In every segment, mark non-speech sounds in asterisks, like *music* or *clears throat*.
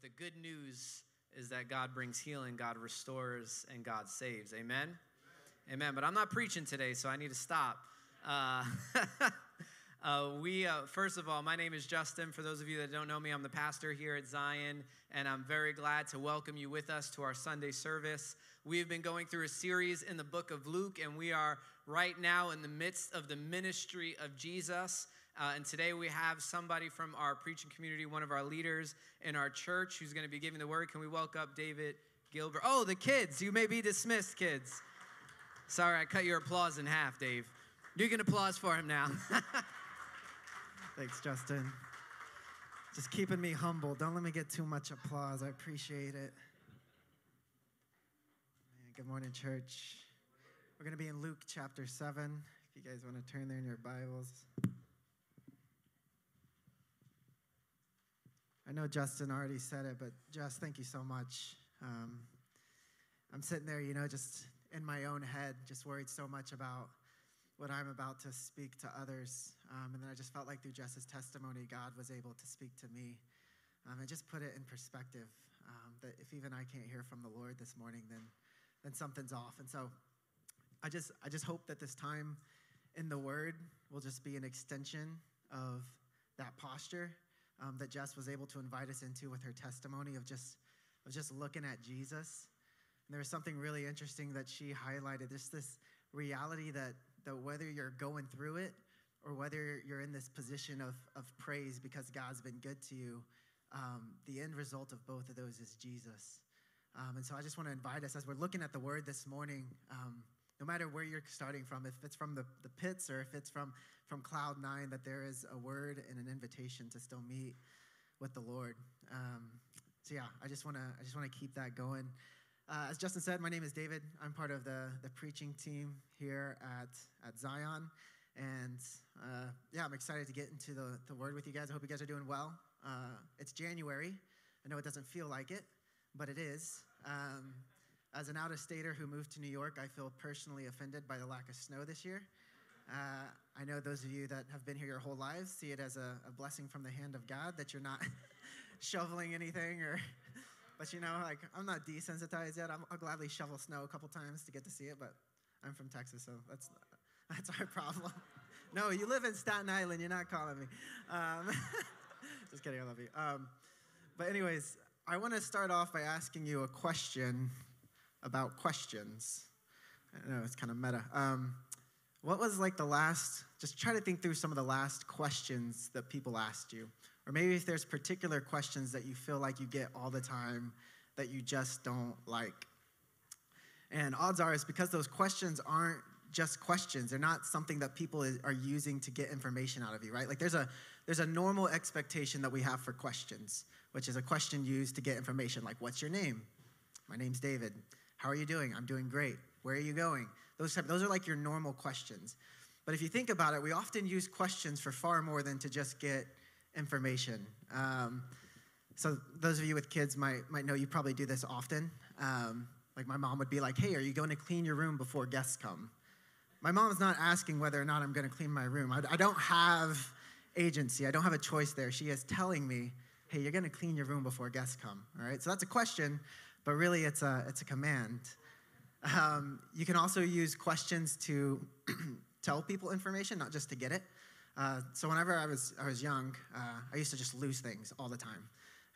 But the good news is that God brings healing, God restores, and God saves. Amen? Amen. Amen. But I'm not preaching today, so I need to stop. Uh, *laughs* uh, we, uh, first of all, my name is Justin. For those of you that don't know me, I'm the pastor here at Zion, and I'm very glad to welcome you with us to our Sunday service. We have been going through a series in the book of Luke, and we are right now in the midst of the ministry of Jesus. Uh, and today we have somebody from our preaching community, one of our leaders in our church, who's going to be giving the word. Can we welcome David Gilbert? Oh, the kids. You may be dismissed, kids. Sorry, I cut your applause in half, Dave. You can applause for him now. *laughs* Thanks, Justin. Just keeping me humble. Don't let me get too much applause. I appreciate it. Good morning, church. We're going to be in Luke chapter 7. If you guys want to turn there in your Bibles. I know Justin already said it, but Just, thank you so much. Um, I'm sitting there, you know, just in my own head, just worried so much about what I'm about to speak to others. Um, and then I just felt like through Jess's testimony, God was able to speak to me. Um, and just put it in perspective um, that if even I can't hear from the Lord this morning, then, then something's off. And so I just, I just hope that this time in the Word will just be an extension of that posture um, that Jess was able to invite us into with her testimony of just of just looking at Jesus. And there was something really interesting that she highlighted. Just this reality that that whether you're going through it or whether you're in this position of, of praise because God's been good to you, um, the end result of both of those is Jesus. Um, and so I just want to invite us as we're looking at the word this morning, um, no matter where you're starting from, if it's from the, the pits or if it's from from Cloud Nine that there is a word and an invitation to still meet with the Lord. Um, so yeah, I just want to I just want to keep that going. Uh, as Justin said, my name is David. I'm part of the the preaching team here at at Zion, and uh, yeah, I'm excited to get into the the word with you guys. I hope you guys are doing well. Uh, it's January. I know it doesn't feel like it, but it is. Um, as an out of stater who moved to New York, I feel personally offended by the lack of snow this year. Uh, I know those of you that have been here your whole lives see it as a, a blessing from the hand of God that you're not *laughs* shoveling anything or, but you know, like I'm not desensitized yet. i will gladly shovel snow a couple times to get to see it, but I'm from Texas, so that's, that's our *laughs* problem. no, you live in Staten Island, you're not calling me. Um, *laughs* just kidding, I love you. Um, but, anyways, I want to start off by asking you a question about questions. I know it's kind of meta. Um, what was like the last, just try to think through some of the last questions that people asked you. Or maybe if there's particular questions that you feel like you get all the time that you just don't like. And odds are it's because those questions aren't just questions. They're not something that people are using to get information out of you, right? Like there's a there's a normal expectation that we have for questions, which is a question used to get information like what's your name? My name's David. How are you doing? I'm doing great. Where are you going? Those, type, those are like your normal questions. But if you think about it, we often use questions for far more than to just get information. Um, so those of you with kids might, might know you probably do this often. Um, like my mom would be like, hey, are you going to clean your room before guests come? My mom's not asking whether or not I'm going to clean my room. I, I don't have agency. I don't have a choice there. She is telling me, hey, you're going to clean your room before guests come. All right. So that's a question, but really it's a, it's a command. Um, you can also use questions to *clears throat* tell people information, not just to get it. Uh, so whenever I was, I was young, uh, I used to just lose things all the time.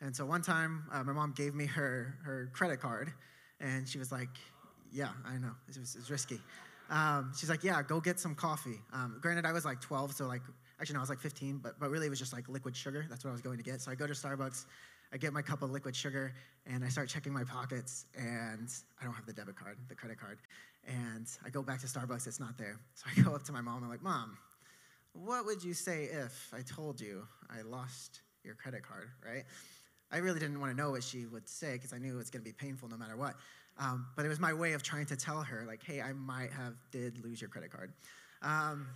And so one time, uh, my mom gave me her, her credit card, and she was like, yeah, I know, it was, it was risky. Um, she's like, yeah, go get some coffee. Um, granted, I was like 12, so like, actually, no, I was like 15, but, but really it was just like liquid sugar. That's what I was going to get. So I go to Starbucks, I get my cup of liquid sugar and I start checking my pockets and I don't have the debit card, the credit card. And I go back to Starbucks, it's not there. So I go up to my mom, I'm like, Mom, what would you say if I told you I lost your credit card, right? I really didn't want to know what she would say because I knew it was going to be painful no matter what. Um, but it was my way of trying to tell her, like, hey, I might have did lose your credit card. Um,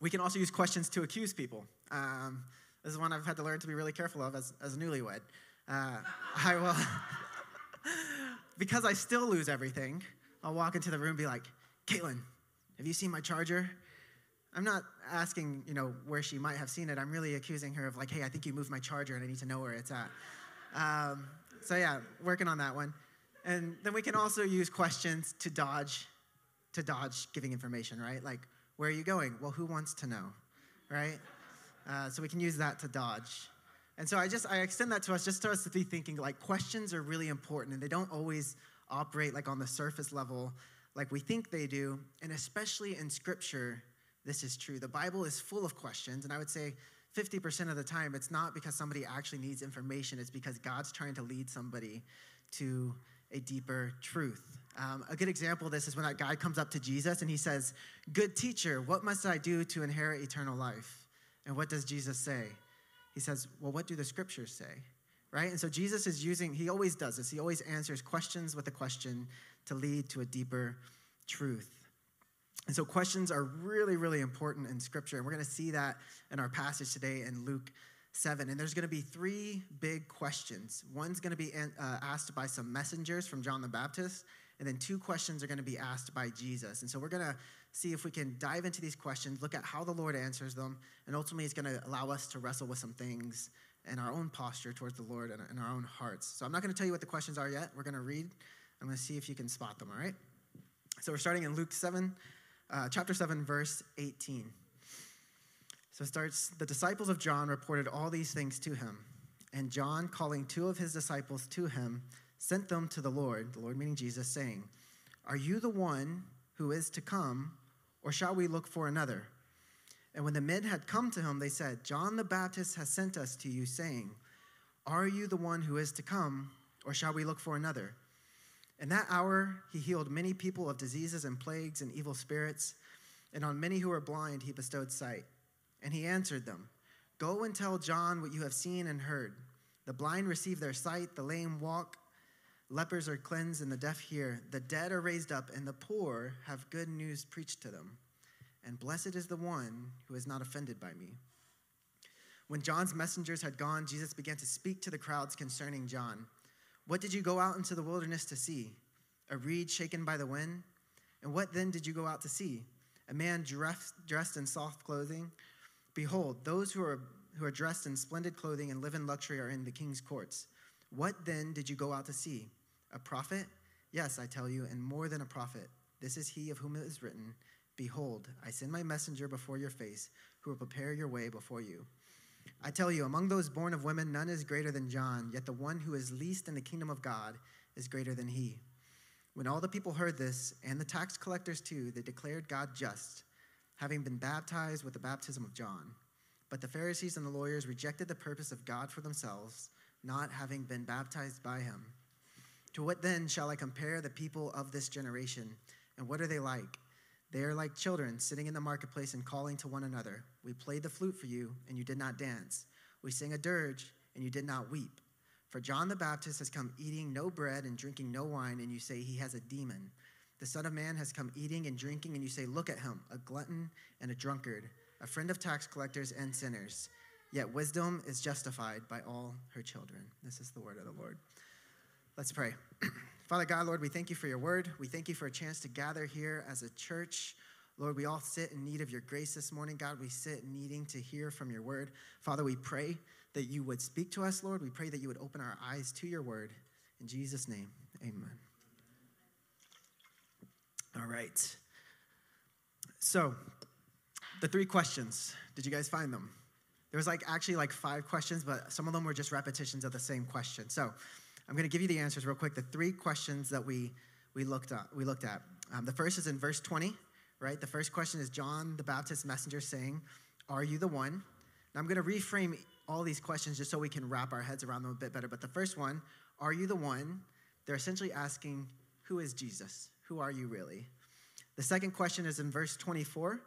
we can also use questions to accuse people. Um, this is one I've had to learn to be really careful of as, as a newlywed. Uh, I will, *laughs* because I still lose everything, I'll walk into the room and be like, Caitlin, have you seen my charger? I'm not asking, you know, where she might have seen it. I'm really accusing her of like, hey, I think you moved my charger and I need to know where it's at. Um, so yeah, working on that one. And then we can also use questions to dodge, to dodge giving information, right? Like, where are you going? Well, who wants to know, right? Uh, so we can use that to dodge. And so I just I extend that to us just to us to be thinking like questions are really important and they don't always operate like on the surface level like we think they do. And especially in scripture, this is true. The Bible is full of questions, and I would say 50% of the time it's not because somebody actually needs information, it's because God's trying to lead somebody to a deeper truth. Um, a good example of this is when that guy comes up to Jesus and he says, Good teacher, what must I do to inherit eternal life? And what does Jesus say? He says, Well, what do the scriptures say? Right? And so Jesus is using, he always does this. He always answers questions with a question to lead to a deeper truth. And so questions are really, really important in Scripture. And we're going to see that in our passage today in Luke 7. And there's going to be three big questions. One's going to be uh, asked by some messengers from John the Baptist, and then two questions are going to be asked by Jesus. And so we're going to see if we can dive into these questions, look at how the Lord answers them, and ultimately it's going to allow us to wrestle with some things in our own posture towards the Lord and in our own hearts. So I'm not going to tell you what the questions are yet. We're going to read. I'm going to see if you can spot them, all right? So we're starting in Luke 7, uh, chapter 7, verse 18. So it starts The disciples of John reported all these things to him. And John, calling two of his disciples to him, sent them to the Lord, the Lord meaning Jesus, saying, Are you the one who is to come, or shall we look for another? And when the men had come to him, they said, John the Baptist has sent us to you, saying, Are you the one who is to come, or shall we look for another? In that hour, he healed many people of diseases and plagues and evil spirits, and on many who were blind, he bestowed sight. And he answered them Go and tell John what you have seen and heard. The blind receive their sight, the lame walk, lepers are cleansed, and the deaf hear. The dead are raised up, and the poor have good news preached to them. And blessed is the one who is not offended by me. When John's messengers had gone, Jesus began to speak to the crowds concerning John. What did you go out into the wilderness to see? A reed shaken by the wind? And what then did you go out to see? A man dressed, dressed in soft clothing? Behold, those who are, who are dressed in splendid clothing and live in luxury are in the king's courts. What then did you go out to see? A prophet? Yes, I tell you, and more than a prophet. This is he of whom it is written Behold, I send my messenger before your face, who will prepare your way before you. I tell you, among those born of women, none is greater than John, yet the one who is least in the kingdom of God is greater than he. When all the people heard this, and the tax collectors too, they declared God just, having been baptized with the baptism of John. But the Pharisees and the lawyers rejected the purpose of God for themselves, not having been baptized by him. To what then shall I compare the people of this generation? And what are they like? They are like children sitting in the marketplace and calling to one another. We played the flute for you, and you did not dance. We sang a dirge, and you did not weep. For John the Baptist has come eating no bread and drinking no wine, and you say he has a demon. The Son of Man has come eating and drinking, and you say, Look at him, a glutton and a drunkard, a friend of tax collectors and sinners. Yet wisdom is justified by all her children. This is the word of the Lord. Let's pray. *clears throat* Father God, Lord, we thank you for your word. We thank you for a chance to gather here as a church. Lord, we all sit in need of your grace this morning. God, we sit needing to hear from your word. Father, we pray that you would speak to us, Lord. We pray that you would open our eyes to your word. In Jesus' name, amen. All right. So, the three questions, did you guys find them? There was like actually like five questions, but some of them were just repetitions of the same question. So, I'm going to give you the answers real quick. The three questions that we, we, looked, at, we looked at. Um, the first is in verse 20, right? The first question is John the Baptist messenger saying, Are you the one? Now I'm going to reframe all these questions just so we can wrap our heads around them a bit better. But the first one, Are you the one? They're essentially asking, Who is Jesus? Who are you really? The second question is in verse 24.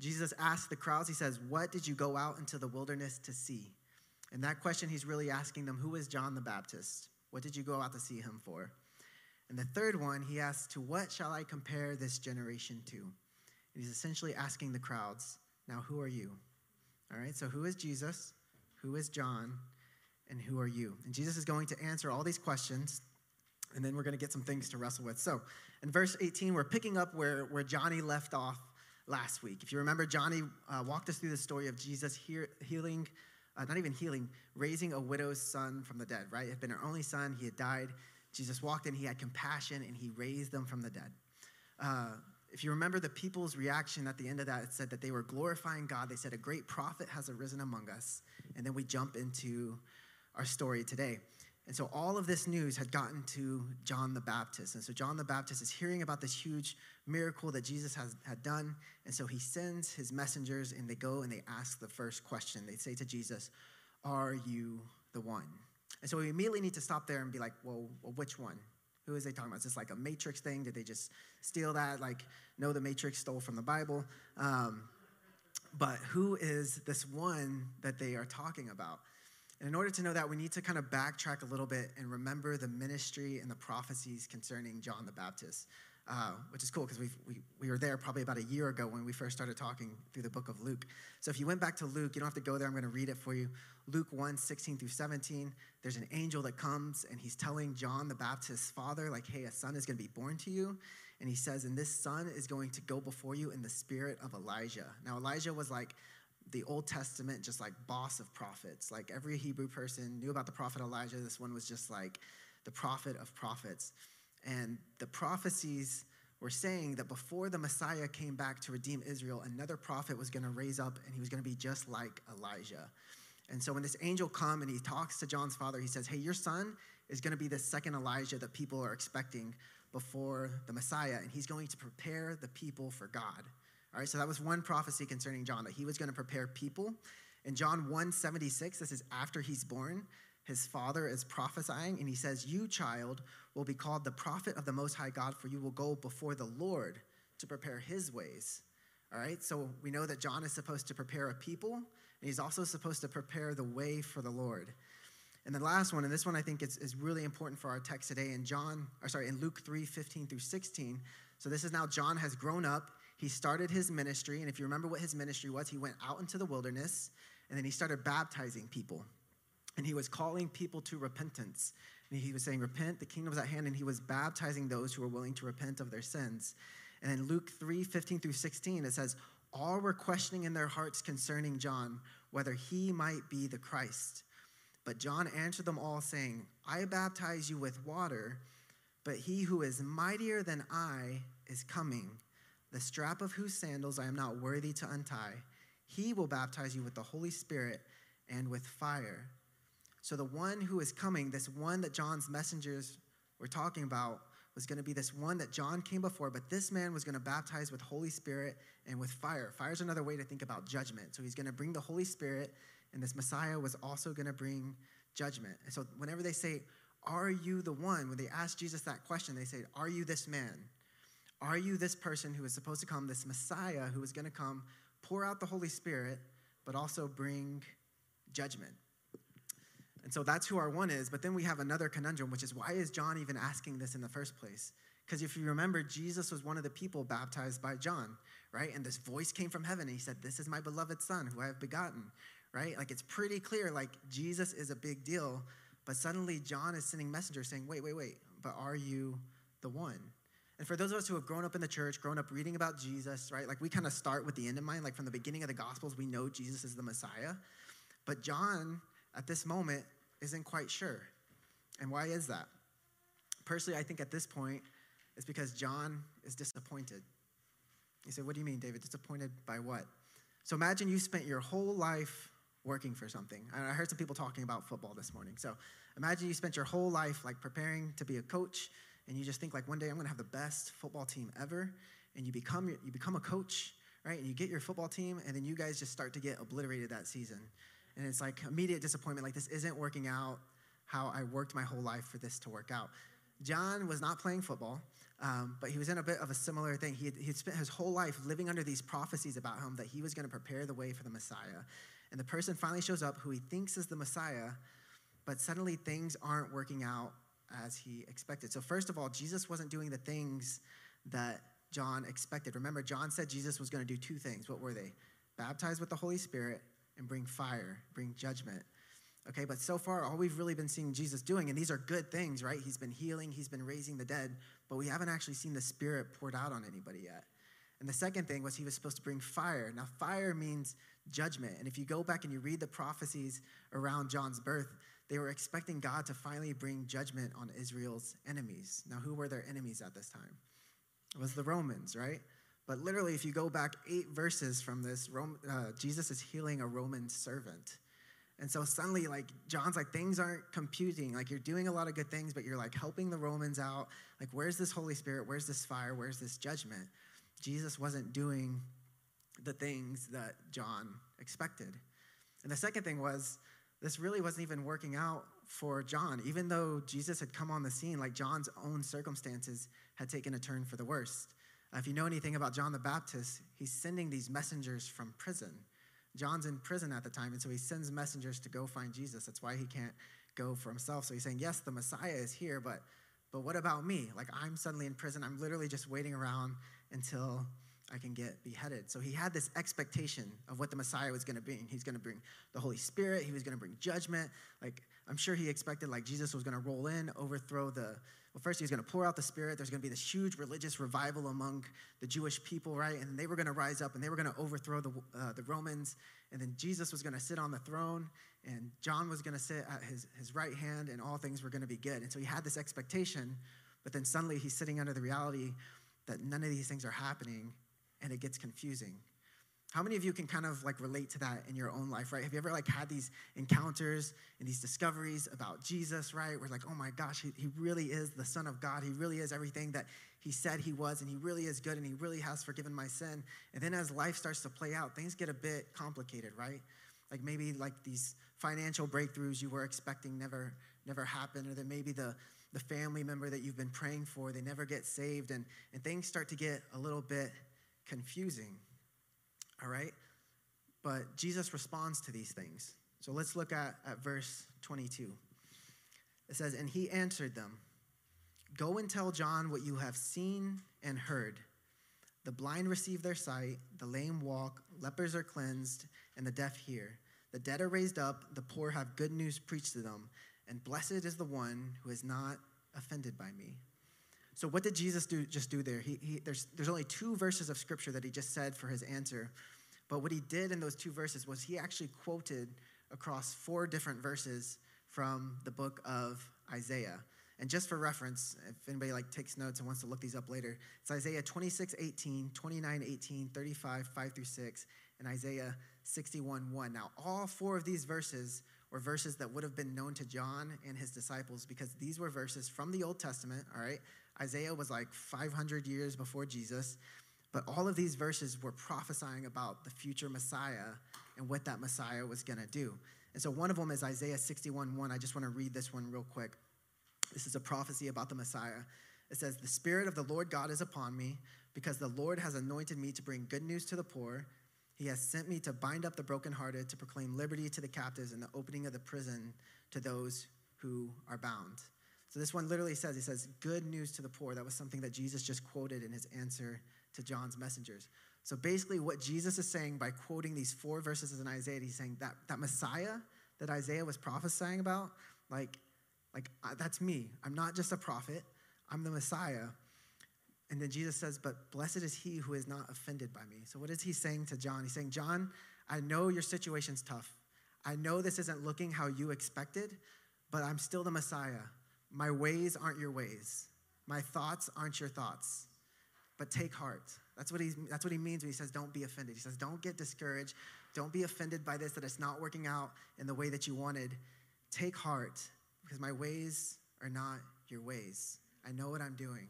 Jesus asked the crowds, He says, What did you go out into the wilderness to see? And that question, he's really asking them, Who is John the Baptist? What did you go out to see him for? And the third one, he asks, To what shall I compare this generation to? And he's essentially asking the crowds, Now, who are you? All right, so who is Jesus? Who is John? And who are you? And Jesus is going to answer all these questions, and then we're going to get some things to wrestle with. So, in verse 18, we're picking up where, where Johnny left off last week. If you remember, Johnny uh, walked us through the story of Jesus healing uh, not even healing, raising a widow's son from the dead, right? It had been her only son, he had died. Jesus walked in, he had compassion, and he raised them from the dead. Uh, if you remember the people's reaction at the end of that, it said that they were glorifying God. They said, A great prophet has arisen among us. And then we jump into our story today. And so all of this news had gotten to John the Baptist. And so John the Baptist is hearing about this huge miracle that Jesus has, had done. And so he sends his messengers and they go and they ask the first question. They say to Jesus, Are you the one? And so we immediately need to stop there and be like, Well, well which one? Who is they talking about? Is this like a Matrix thing? Did they just steal that? Like, no, the Matrix stole from the Bible. Um, but who is this one that they are talking about? And in order to know that, we need to kind of backtrack a little bit and remember the ministry and the prophecies concerning John the Baptist, uh, which is cool because we we were there probably about a year ago when we first started talking through the book of Luke. So if you went back to Luke, you don't have to go there. I'm going to read it for you. Luke 1 16 through 17. There's an angel that comes and he's telling John the Baptist's father, like, hey, a son is going to be born to you. And he says, and this son is going to go before you in the spirit of Elijah. Now, Elijah was like, the Old Testament, just like boss of prophets. Like every Hebrew person knew about the prophet Elijah. This one was just like the prophet of prophets. And the prophecies were saying that before the Messiah came back to redeem Israel, another prophet was going to raise up and he was going to be just like Elijah. And so when this angel come and he talks to John's father, he says, "Hey, your son is going to be the second Elijah that people are expecting before the Messiah, and he's going to prepare the people for God." All right, so that was one prophecy concerning John, that he was going to prepare people. In John 1 76, this is after he's born, his father is prophesying, and he says, You, child, will be called the prophet of the Most High God, for you will go before the Lord to prepare his ways. All right, so we know that John is supposed to prepare a people, and he's also supposed to prepare the way for the Lord. And the last one, and this one I think is, is really important for our text today in John, or sorry, in Luke 3 15 through 16. So this is now John has grown up he started his ministry. And if you remember what his ministry was, he went out into the wilderness and then he started baptizing people. And he was calling people to repentance. And he was saying, Repent, the kingdom is at hand. And he was baptizing those who were willing to repent of their sins. And in Luke 3 15 through 16, it says, All were questioning in their hearts concerning John whether he might be the Christ. But John answered them all, saying, I baptize you with water, but he who is mightier than I is coming the strap of whose sandals I am not worthy to untie. He will baptize you with the Holy Spirit and with fire. So, the one who is coming, this one that John's messengers were talking about, was going to be this one that John came before, but this man was going to baptize with Holy Spirit and with fire. Fire is another way to think about judgment. So, he's going to bring the Holy Spirit, and this Messiah was also going to bring judgment. And so, whenever they say, Are you the one? When they ask Jesus that question, they say, Are you this man? Are you this person who is supposed to come, this Messiah who is going to come, pour out the Holy Spirit, but also bring judgment? And so that's who our one is. But then we have another conundrum, which is why is John even asking this in the first place? Because if you remember, Jesus was one of the people baptized by John, right? And this voice came from heaven. And he said, This is my beloved son who I have begotten, right? Like it's pretty clear, like Jesus is a big deal. But suddenly John is sending messengers saying, Wait, wait, wait, but are you the one? And for those of us who have grown up in the church, grown up reading about Jesus, right? Like we kind of start with the end in mind. Like from the beginning of the Gospels, we know Jesus is the Messiah. But John, at this moment, isn't quite sure. And why is that? Personally, I think at this point, it's because John is disappointed. You say, What do you mean, David? Disappointed by what? So imagine you spent your whole life working for something. I heard some people talking about football this morning. So imagine you spent your whole life like preparing to be a coach and you just think like one day I'm going to have the best football team ever, and you become you become a coach, right? And you get your football team, and then you guys just start to get obliterated that season, and it's like immediate disappointment. Like this isn't working out how I worked my whole life for this to work out. John was not playing football, um, but he was in a bit of a similar thing. He had, he had spent his whole life living under these prophecies about him that he was going to prepare the way for the Messiah. And the person finally shows up who he thinks is the Messiah, but suddenly things aren't working out as he expected. So, first of all, Jesus wasn't doing the things that John expected. Remember, John said Jesus was going to do two things. What were they? Baptize with the Holy Spirit and bring fire, bring judgment. Okay, but so far, all we've really been seeing Jesus doing, and these are good things, right? He's been healing, he's been raising the dead, but we haven't actually seen the Spirit poured out on anybody yet. And the second thing was he was supposed to bring fire. Now, fire means judgment. And if you go back and you read the prophecies around John's birth, they were expecting God to finally bring judgment on Israel's enemies. Now, who were their enemies at this time? It was the Romans, right? But literally, if you go back eight verses from this, Rome, uh, Jesus is healing a Roman servant. And so suddenly, like, John's like, things aren't computing. Like, you're doing a lot of good things, but you're like helping the Romans out. Like, where's this Holy Spirit? Where's this fire? Where's this judgment? Jesus wasn't doing the things that John expected. And the second thing was, this really wasn't even working out for John. Even though Jesus had come on the scene, like John's own circumstances had taken a turn for the worst. If you know anything about John the Baptist, he's sending these messengers from prison. John's in prison at the time, and so he sends messengers to go find Jesus. That's why he can't go for himself. So he's saying, Yes, the Messiah is here, but but what about me? Like I'm suddenly in prison. I'm literally just waiting around until I can get beheaded. So he had this expectation of what the Messiah was going to bring. He's going to bring the Holy Spirit. He was going to bring judgment. Like I'm sure he expected like Jesus was going to roll in, overthrow the well, first he was going to pour out the Spirit. There's going to be this huge religious revival among the Jewish people, right? And they were going to rise up and they were going to overthrow the, uh, the Romans. And then Jesus was going to sit on the throne and John was going to sit at his, his right hand and all things were going to be good. And so he had this expectation, but then suddenly he's sitting under the reality that none of these things are happening and it gets confusing. How many of you can kind of like relate to that in your own life, right? Have you ever like had these encounters and these discoveries about Jesus, right? Where like, oh my gosh, he, he really is the Son of God. He really is everything that he said he was, and he really is good, and he really has forgiven my sin. And then as life starts to play out, things get a bit complicated, right? Like maybe like these financial breakthroughs you were expecting never never happen, or then maybe the the family member that you've been praying for, they never get saved, and, and things start to get a little bit confusing all right? But Jesus responds to these things. So let's look at, at verse 22. It says, And he answered them, Go and tell John what you have seen and heard. The blind receive their sight, the lame walk, lepers are cleansed, and the deaf hear. The dead are raised up, the poor have good news preached to them, and blessed is the one who is not offended by me. So, what did Jesus do, just do there? He, he, there's, there's only two verses of scripture that he just said for his answer. But what he did in those two verses was he actually quoted across four different verses from the book of Isaiah. And just for reference, if anybody like takes notes and wants to look these up later, it's Isaiah 26, 18, 29, 18, 35, 5 through 6, and Isaiah 61, 1. Now, all four of these verses were verses that would have been known to John and his disciples because these were verses from the Old Testament, all right? Isaiah was like 500 years before Jesus. But all of these verses were prophesying about the future Messiah and what that Messiah was going to do. And so one of them is Isaiah 61 1. I just want to read this one real quick. This is a prophecy about the Messiah. It says, The Spirit of the Lord God is upon me, because the Lord has anointed me to bring good news to the poor. He has sent me to bind up the brokenhearted, to proclaim liberty to the captives, and the opening of the prison to those who are bound. So this one literally says, He says, Good news to the poor. That was something that Jesus just quoted in his answer to John's messengers. So basically, what Jesus is saying by quoting these four verses in Isaiah, he's saying that that Messiah that Isaiah was prophesying about, like, like uh, that's me. I'm not just a prophet. I'm the Messiah. And then Jesus says, But blessed is he who is not offended by me. So, what is he saying to John? He's saying, John, I know your situation's tough. I know this isn't looking how you expected, but I'm still the Messiah. My ways aren't your ways, my thoughts aren't your thoughts but take heart. That's what, he's, that's what he means when he says, don't be offended. He says, don't get discouraged. Don't be offended by this, that it's not working out in the way that you wanted. Take heart, because my ways are not your ways. I know what I'm doing.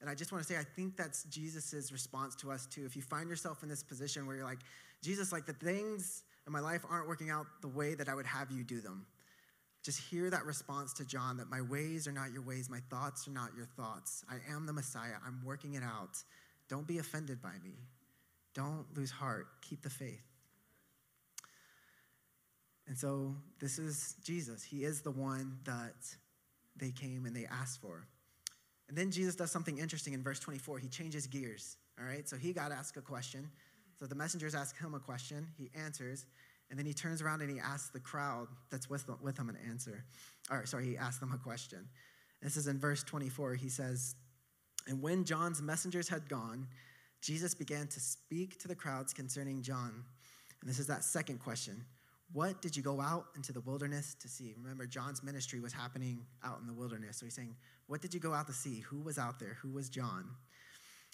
And I just want to say, I think that's Jesus' response to us too. If you find yourself in this position where you're like, Jesus, like the things in my life aren't working out the way that I would have you do them. Just hear that response to John that my ways are not your ways, my thoughts are not your thoughts. I am the Messiah. I'm working it out. Don't be offended by me. Don't lose heart. Keep the faith. And so this is Jesus. He is the one that they came and they asked for. And then Jesus does something interesting in verse 24. He changes gears. All right, so he got asked a question. So the messengers ask him a question. He answers. And then he turns around and he asks the crowd that's with, with him an answer. Or, sorry, he asks them a question. This is in verse 24. He says, And when John's messengers had gone, Jesus began to speak to the crowds concerning John. And this is that second question. What did you go out into the wilderness to see? Remember, John's ministry was happening out in the wilderness. So he's saying, What did you go out to see? Who was out there? Who was John?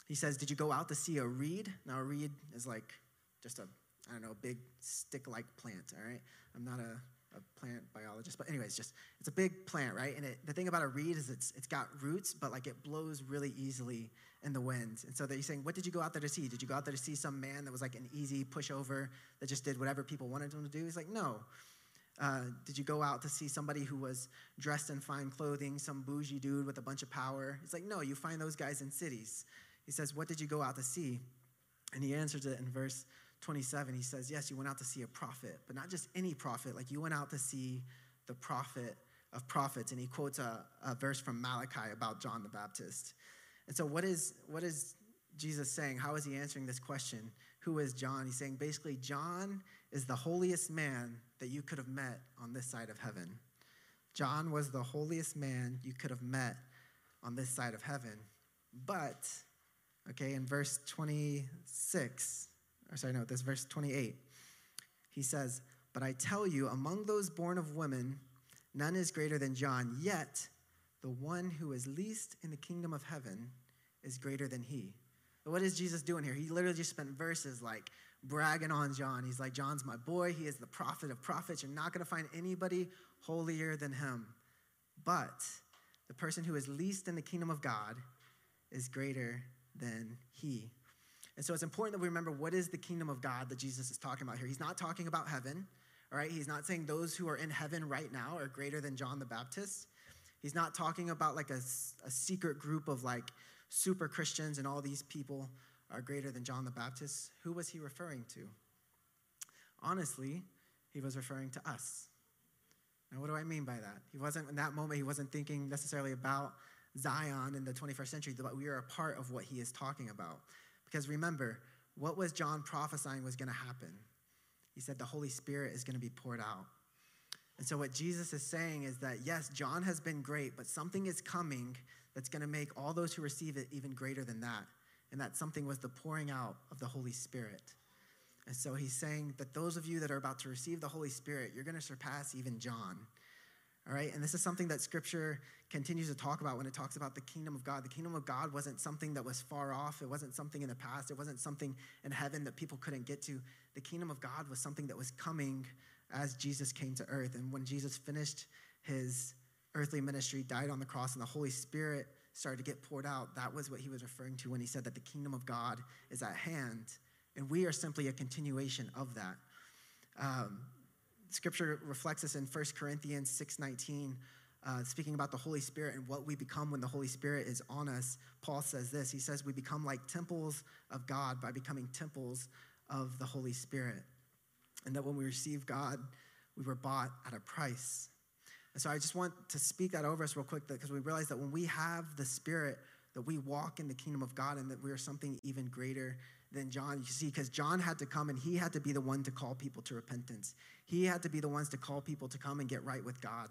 He says, Did you go out to see a reed? Now, a reed is like just a, I don't know, big stick like plant, all right? I'm not a a plant biologist, but anyways, just it's a big plant, right? And it, the thing about a reed is it's it's got roots, but like it blows really easily in the wind. And so they're saying, what did you go out there to see? Did you go out there to see some man that was like an easy pushover that just did whatever people wanted him to do? He's like, no. Uh, did you go out to see somebody who was dressed in fine clothing, some bougie dude with a bunch of power? He's like, no, you find those guys in cities. He says, what did you go out to see? And he answers it in verse 27, he says, Yes, you went out to see a prophet, but not just any prophet. Like you went out to see the prophet of prophets. And he quotes a, a verse from Malachi about John the Baptist. And so, what is, what is Jesus saying? How is he answering this question? Who is John? He's saying basically, John is the holiest man that you could have met on this side of heaven. John was the holiest man you could have met on this side of heaven. But, okay, in verse 26, or sorry, no, this verse 28. He says, But I tell you, among those born of women, none is greater than John, yet the one who is least in the kingdom of heaven is greater than he. What is Jesus doing here? He literally just spent verses like bragging on John. He's like, John's my boy. He is the prophet of prophets. You're not going to find anybody holier than him. But the person who is least in the kingdom of God is greater than he. And so it's important that we remember what is the kingdom of God that Jesus is talking about here. He's not talking about heaven, all right? He's not saying those who are in heaven right now are greater than John the Baptist. He's not talking about like a, a secret group of like super Christians and all these people are greater than John the Baptist. Who was he referring to? Honestly, he was referring to us. Now, what do I mean by that? He wasn't, in that moment, he wasn't thinking necessarily about Zion in the 21st century, but we are a part of what he is talking about. Because remember, what was John prophesying was going to happen? He said the Holy Spirit is going to be poured out. And so, what Jesus is saying is that, yes, John has been great, but something is coming that's going to make all those who receive it even greater than that. And that something was the pouring out of the Holy Spirit. And so, he's saying that those of you that are about to receive the Holy Spirit, you're going to surpass even John. All right, and this is something that scripture continues to talk about when it talks about the kingdom of God. The kingdom of God wasn't something that was far off, it wasn't something in the past, it wasn't something in heaven that people couldn't get to. The kingdom of God was something that was coming as Jesus came to earth. And when Jesus finished his earthly ministry, died on the cross, and the Holy Spirit started to get poured out, that was what he was referring to when he said that the kingdom of God is at hand. And we are simply a continuation of that. Um, scripture reflects this in 1 Corinthians 6:19, uh, speaking about the Holy Spirit and what we become when the Holy Spirit is on us. Paul says this. He says we become like temples of God by becoming temples of the Holy Spirit. And that when we receive God, we were bought at a price. And so I just want to speak that over us real quick because we realize that when we have the Spirit, that we walk in the kingdom of God and that we are something even greater than John. You see, because John had to come and he had to be the one to call people to repentance. He had to be the ones to call people to come and get right with God.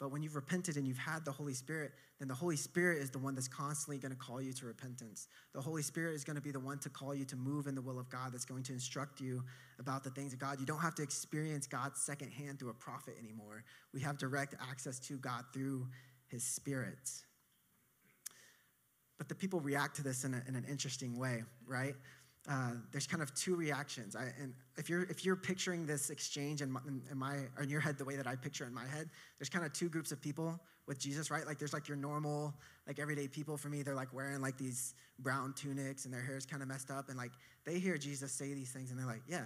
But when you've repented and you've had the Holy Spirit, then the Holy Spirit is the one that's constantly going to call you to repentance. The Holy Spirit is going to be the one to call you to move in the will of God, that's going to instruct you about the things of God. You don't have to experience God secondhand through a prophet anymore. We have direct access to God through His Spirit. But the people react to this in, a, in an interesting way, right? Uh, there's kind of two reactions. I, and if you're if you're picturing this exchange in my, in my in your head the way that I picture in my head, there's kind of two groups of people with Jesus, right? Like there's like your normal, like everyday people. For me, they're like wearing like these brown tunics and their hair is kind of messed up, and like they hear Jesus say these things and they're like, yeah,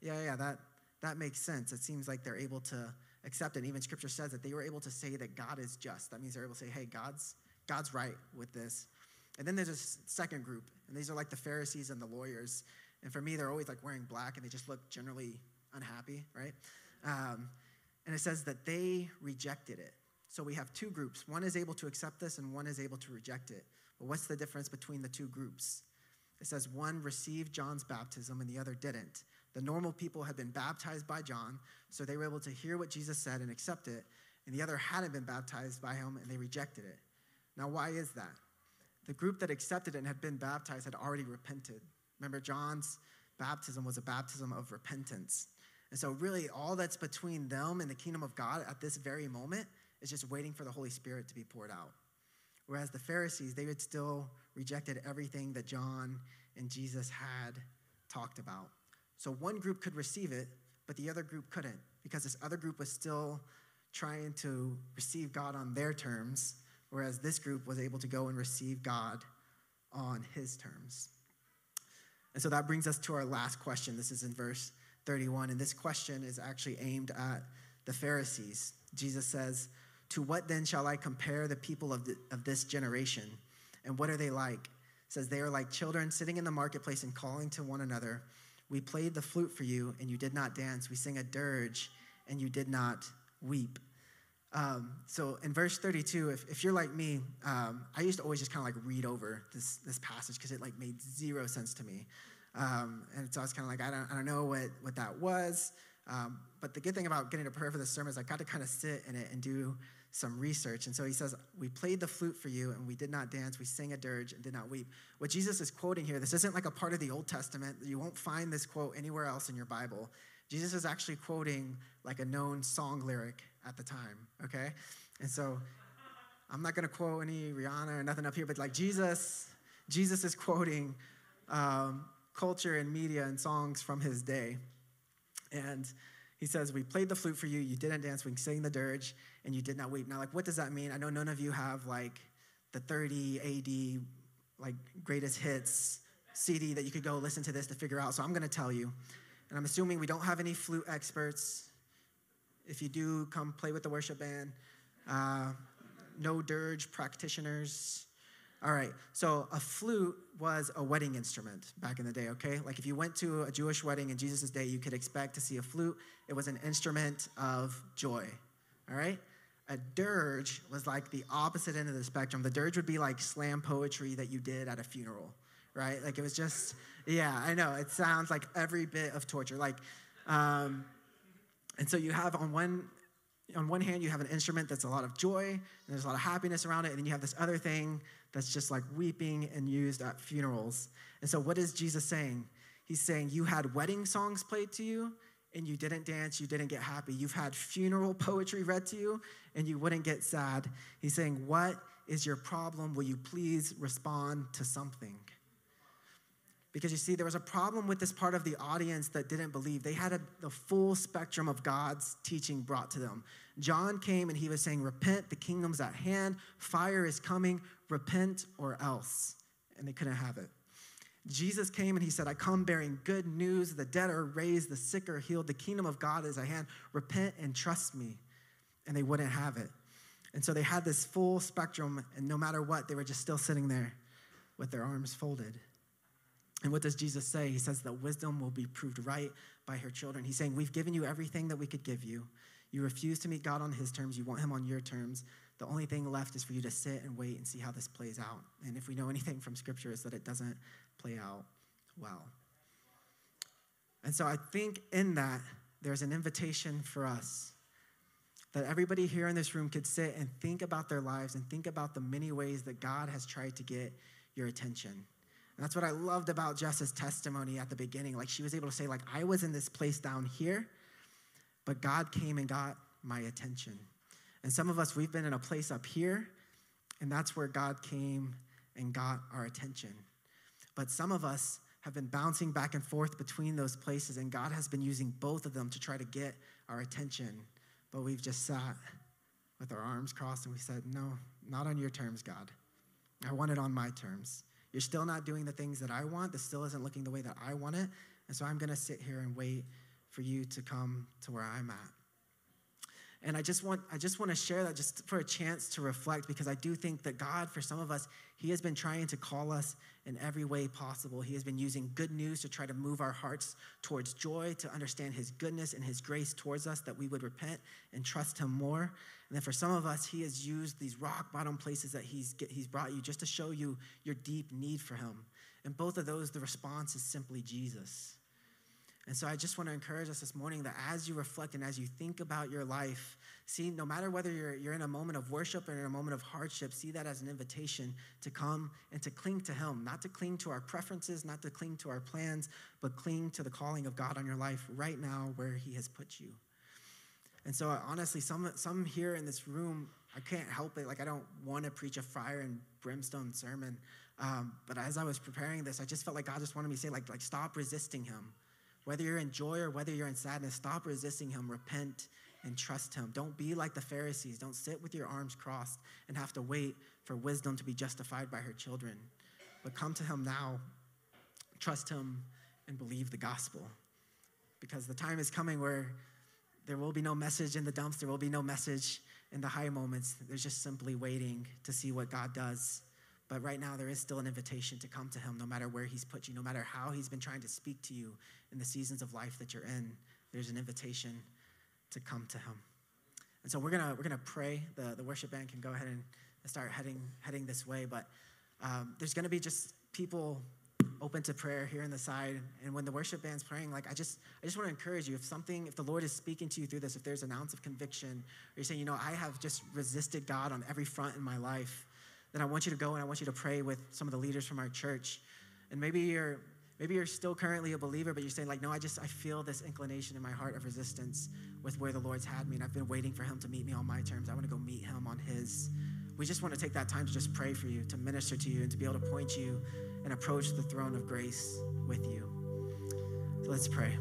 yeah, yeah, that that makes sense. It seems like they're able to accept it. And even Scripture says that they were able to say that God is just. That means they're able to say, hey, God's God's right with this. And then there's a second group, and these are like the Pharisees and the lawyers. And for me, they're always like wearing black and they just look generally unhappy, right? Um, and it says that they rejected it. So we have two groups. One is able to accept this and one is able to reject it. But what's the difference between the two groups? It says one received John's baptism and the other didn't. The normal people had been baptized by John, so they were able to hear what Jesus said and accept it. And the other hadn't been baptized by him and they rejected it. Now, why is that? The group that accepted and had been baptized had already repented. Remember, John's baptism was a baptism of repentance. And so, really, all that's between them and the kingdom of God at this very moment is just waiting for the Holy Spirit to be poured out. Whereas the Pharisees, they had still rejected everything that John and Jesus had talked about. So, one group could receive it, but the other group couldn't because this other group was still trying to receive God on their terms, whereas this group was able to go and receive God on his terms. And so that brings us to our last question. This is in verse 31. And this question is actually aimed at the Pharisees. Jesus says, To what then shall I compare the people of, the, of this generation? And what are they like? says, They are like children sitting in the marketplace and calling to one another. We played the flute for you, and you did not dance. We sang a dirge, and you did not weep. Um, so in verse 32, if, if you're like me, um, I used to always just kind of like read over this, this passage because it like made zero sense to me. Um, and so I was kind of like, I don't, I don't know what, what that was. Um, but the good thing about getting to prepare for this sermon is I got to kind of sit in it and do some research. And so he says, We played the flute for you, and we did not dance. We sang a dirge and did not weep. What Jesus is quoting here, this isn't like a part of the Old Testament. You won't find this quote anywhere else in your Bible. Jesus is actually quoting like a known song lyric at the time, okay? And so I'm not gonna quote any Rihanna or nothing up here, but like Jesus, Jesus is quoting um, culture and media and songs from his day. And he says, We played the flute for you, you didn't dance, we sang the dirge, and you did not weep. Now, like, what does that mean? I know none of you have like the 30 AD, like, greatest hits CD that you could go listen to this to figure out, so I'm gonna tell you. And I'm assuming we don't have any flute experts. If you do, come play with the worship band. Uh, no dirge practitioners. All right, so a flute was a wedding instrument back in the day, okay? Like if you went to a Jewish wedding in Jesus' day, you could expect to see a flute. It was an instrument of joy, all right? A dirge was like the opposite end of the spectrum. The dirge would be like slam poetry that you did at a funeral, right? Like it was just, yeah, I know. It sounds like every bit of torture. Like, um, and so you have on one on one hand, you have an instrument that's a lot of joy and there's a lot of happiness around it, and then you have this other thing that's just like weeping and used at funerals. And so, what is Jesus saying? He's saying, You had wedding songs played to you, and you didn't dance, you didn't get happy. You've had funeral poetry read to you, and you wouldn't get sad. He's saying, What is your problem? Will you please respond to something? Because you see, there was a problem with this part of the audience that didn't believe. They had a, the full spectrum of God's teaching brought to them. John came and he was saying, Repent, the kingdom's at hand, fire is coming, repent or else. And they couldn't have it. Jesus came and he said, I come bearing good news. The dead are raised, the sick are healed, the kingdom of God is at hand. Repent and trust me. And they wouldn't have it. And so they had this full spectrum, and no matter what, they were just still sitting there with their arms folded. And what does Jesus say? He says that wisdom will be proved right by her children. He's saying, We've given you everything that we could give you. You refuse to meet God on his terms, you want him on your terms. The only thing left is for you to sit and wait and see how this plays out. And if we know anything from scripture, is that it doesn't play out well. And so I think in that, there's an invitation for us that everybody here in this room could sit and think about their lives and think about the many ways that God has tried to get your attention. And that's what I loved about Jess's testimony at the beginning. Like she was able to say, like, I was in this place down here, but God came and got my attention. And some of us, we've been in a place up here, and that's where God came and got our attention. But some of us have been bouncing back and forth between those places, and God has been using both of them to try to get our attention. But we've just sat with our arms crossed and we said, No, not on your terms, God. I want it on my terms. You're still not doing the things that I want. This still isn't looking the way that I want it. And so I'm going to sit here and wait for you to come to where I'm at. And I just want I just want to share that just for a chance to reflect because I do think that God for some of us he has been trying to call us in every way possible. He has been using good news to try to move our hearts towards joy, to understand his goodness and his grace towards us that we would repent and trust him more. And then for some of us he has used these rock bottom places that he's he's brought you just to show you your deep need for him. And both of those the response is simply Jesus. And so I just want to encourage us this morning that as you reflect and as you think about your life, see, no matter whether you're, you're in a moment of worship or in a moment of hardship, see that as an invitation to come and to cling to Him, not to cling to our preferences, not to cling to our plans, but cling to the calling of God on your life right now where He has put you. And so, honestly, some, some here in this room, I can't help it. Like, I don't want to preach a fire and brimstone sermon. Um, but as I was preparing this, I just felt like God just wanted me to say, like, like, stop resisting Him. Whether you're in joy or whether you're in sadness, stop resisting Him. Repent and trust Him. Don't be like the Pharisees. Don't sit with your arms crossed and have to wait for wisdom to be justified by her children. But come to Him now, trust Him, and believe the gospel. Because the time is coming where there will be no message in the dumps, there will be no message in the high moments. There's just simply waiting to see what God does. But right now, there is still an invitation to come to Him no matter where He's put you, no matter how He's been trying to speak to you in the seasons of life that you're in. There's an invitation to come to Him. And so we're gonna we're gonna pray. The, the worship band can go ahead and start heading heading this way. But um, there's gonna be just people open to prayer here on the side. And when the worship band's praying, like I just I just want to encourage you. If something, if the Lord is speaking to you through this, if there's an ounce of conviction, or you're saying, you know, I have just resisted God on every front in my life, then I want you to go and I want you to pray with some of the leaders from our church. And maybe you're maybe you're still currently a believer, but you're saying, like, no, I just I feel this inclination in my heart of resistance with where the Lord's had me, and I've been waiting for him to meet me on my terms. I want to go meet him on his. We just want to take that time to just pray for you, to minister to you, and to be able to point you and approach the throne of grace with you. So let's pray.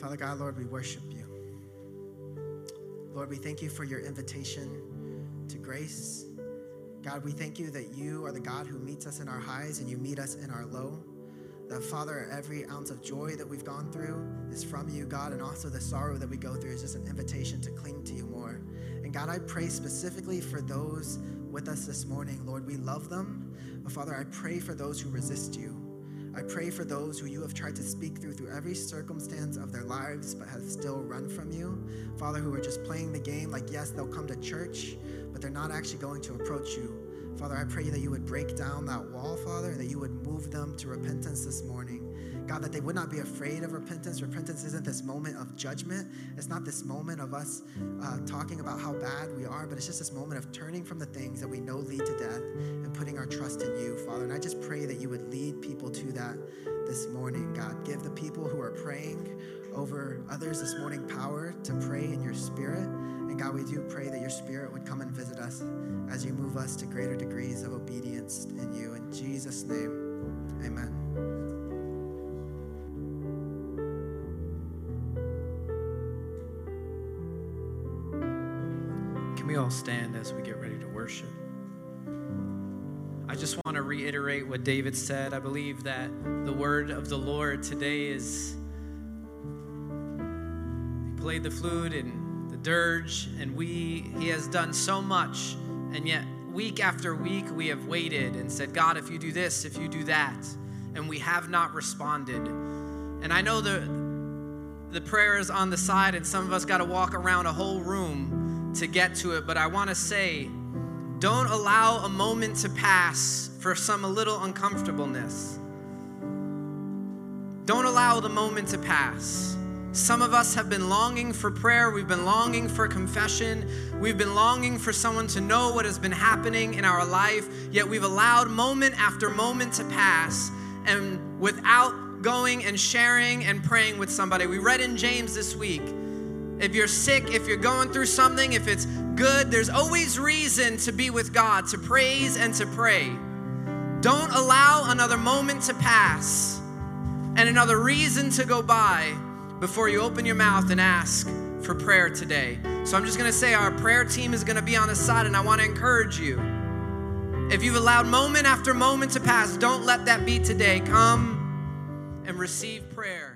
Father God, Lord, we worship you. Lord, we thank you for your invitation to grace. God, we thank you that you are the God who meets us in our highs and you meet us in our low. That, Father, every ounce of joy that we've gone through is from you, God, and also the sorrow that we go through is just an invitation to cling to you more. And God, I pray specifically for those with us this morning. Lord, we love them. But Father, I pray for those who resist you. I pray for those who you have tried to speak through through every circumstance of their lives but have still run from you. Father, who are just playing the game like, yes, they'll come to church, but they're not actually going to approach you. Father, I pray that you would break down that wall, Father, and that you would move them to repentance this morning. God, that they would not be afraid of repentance. Repentance isn't this moment of judgment. It's not this moment of us uh, talking about how bad we are, but it's just this moment of turning from the things that we know lead to death and putting our trust in you, Father. And I just pray that you would lead people to that this morning, God. Give the people who are praying over others this morning power to pray in your spirit. And God, we do pray that your spirit would come and visit us as you move us to greater degrees of obedience in you. In Jesus' name, amen. All stand as we get ready to worship? I just want to reiterate what David said. I believe that the word of the Lord today is he played the flute and the dirge and we he has done so much and yet week after week we have waited and said, "God, if you do this, if you do that." And we have not responded. And I know the the prayer is on the side and some of us got to walk around a whole room to get to it, but I want to say don't allow a moment to pass for some little uncomfortableness. Don't allow the moment to pass. Some of us have been longing for prayer. We've been longing for confession. We've been longing for someone to know what has been happening in our life, yet we've allowed moment after moment to pass and without going and sharing and praying with somebody. We read in James this week if you're sick, if you're going through something, if it's good, there's always reason to be with God, to praise and to pray. Don't allow another moment to pass and another reason to go by before you open your mouth and ask for prayer today. So I'm just going to say our prayer team is going to be on the side, and I want to encourage you. If you've allowed moment after moment to pass, don't let that be today. Come and receive prayer.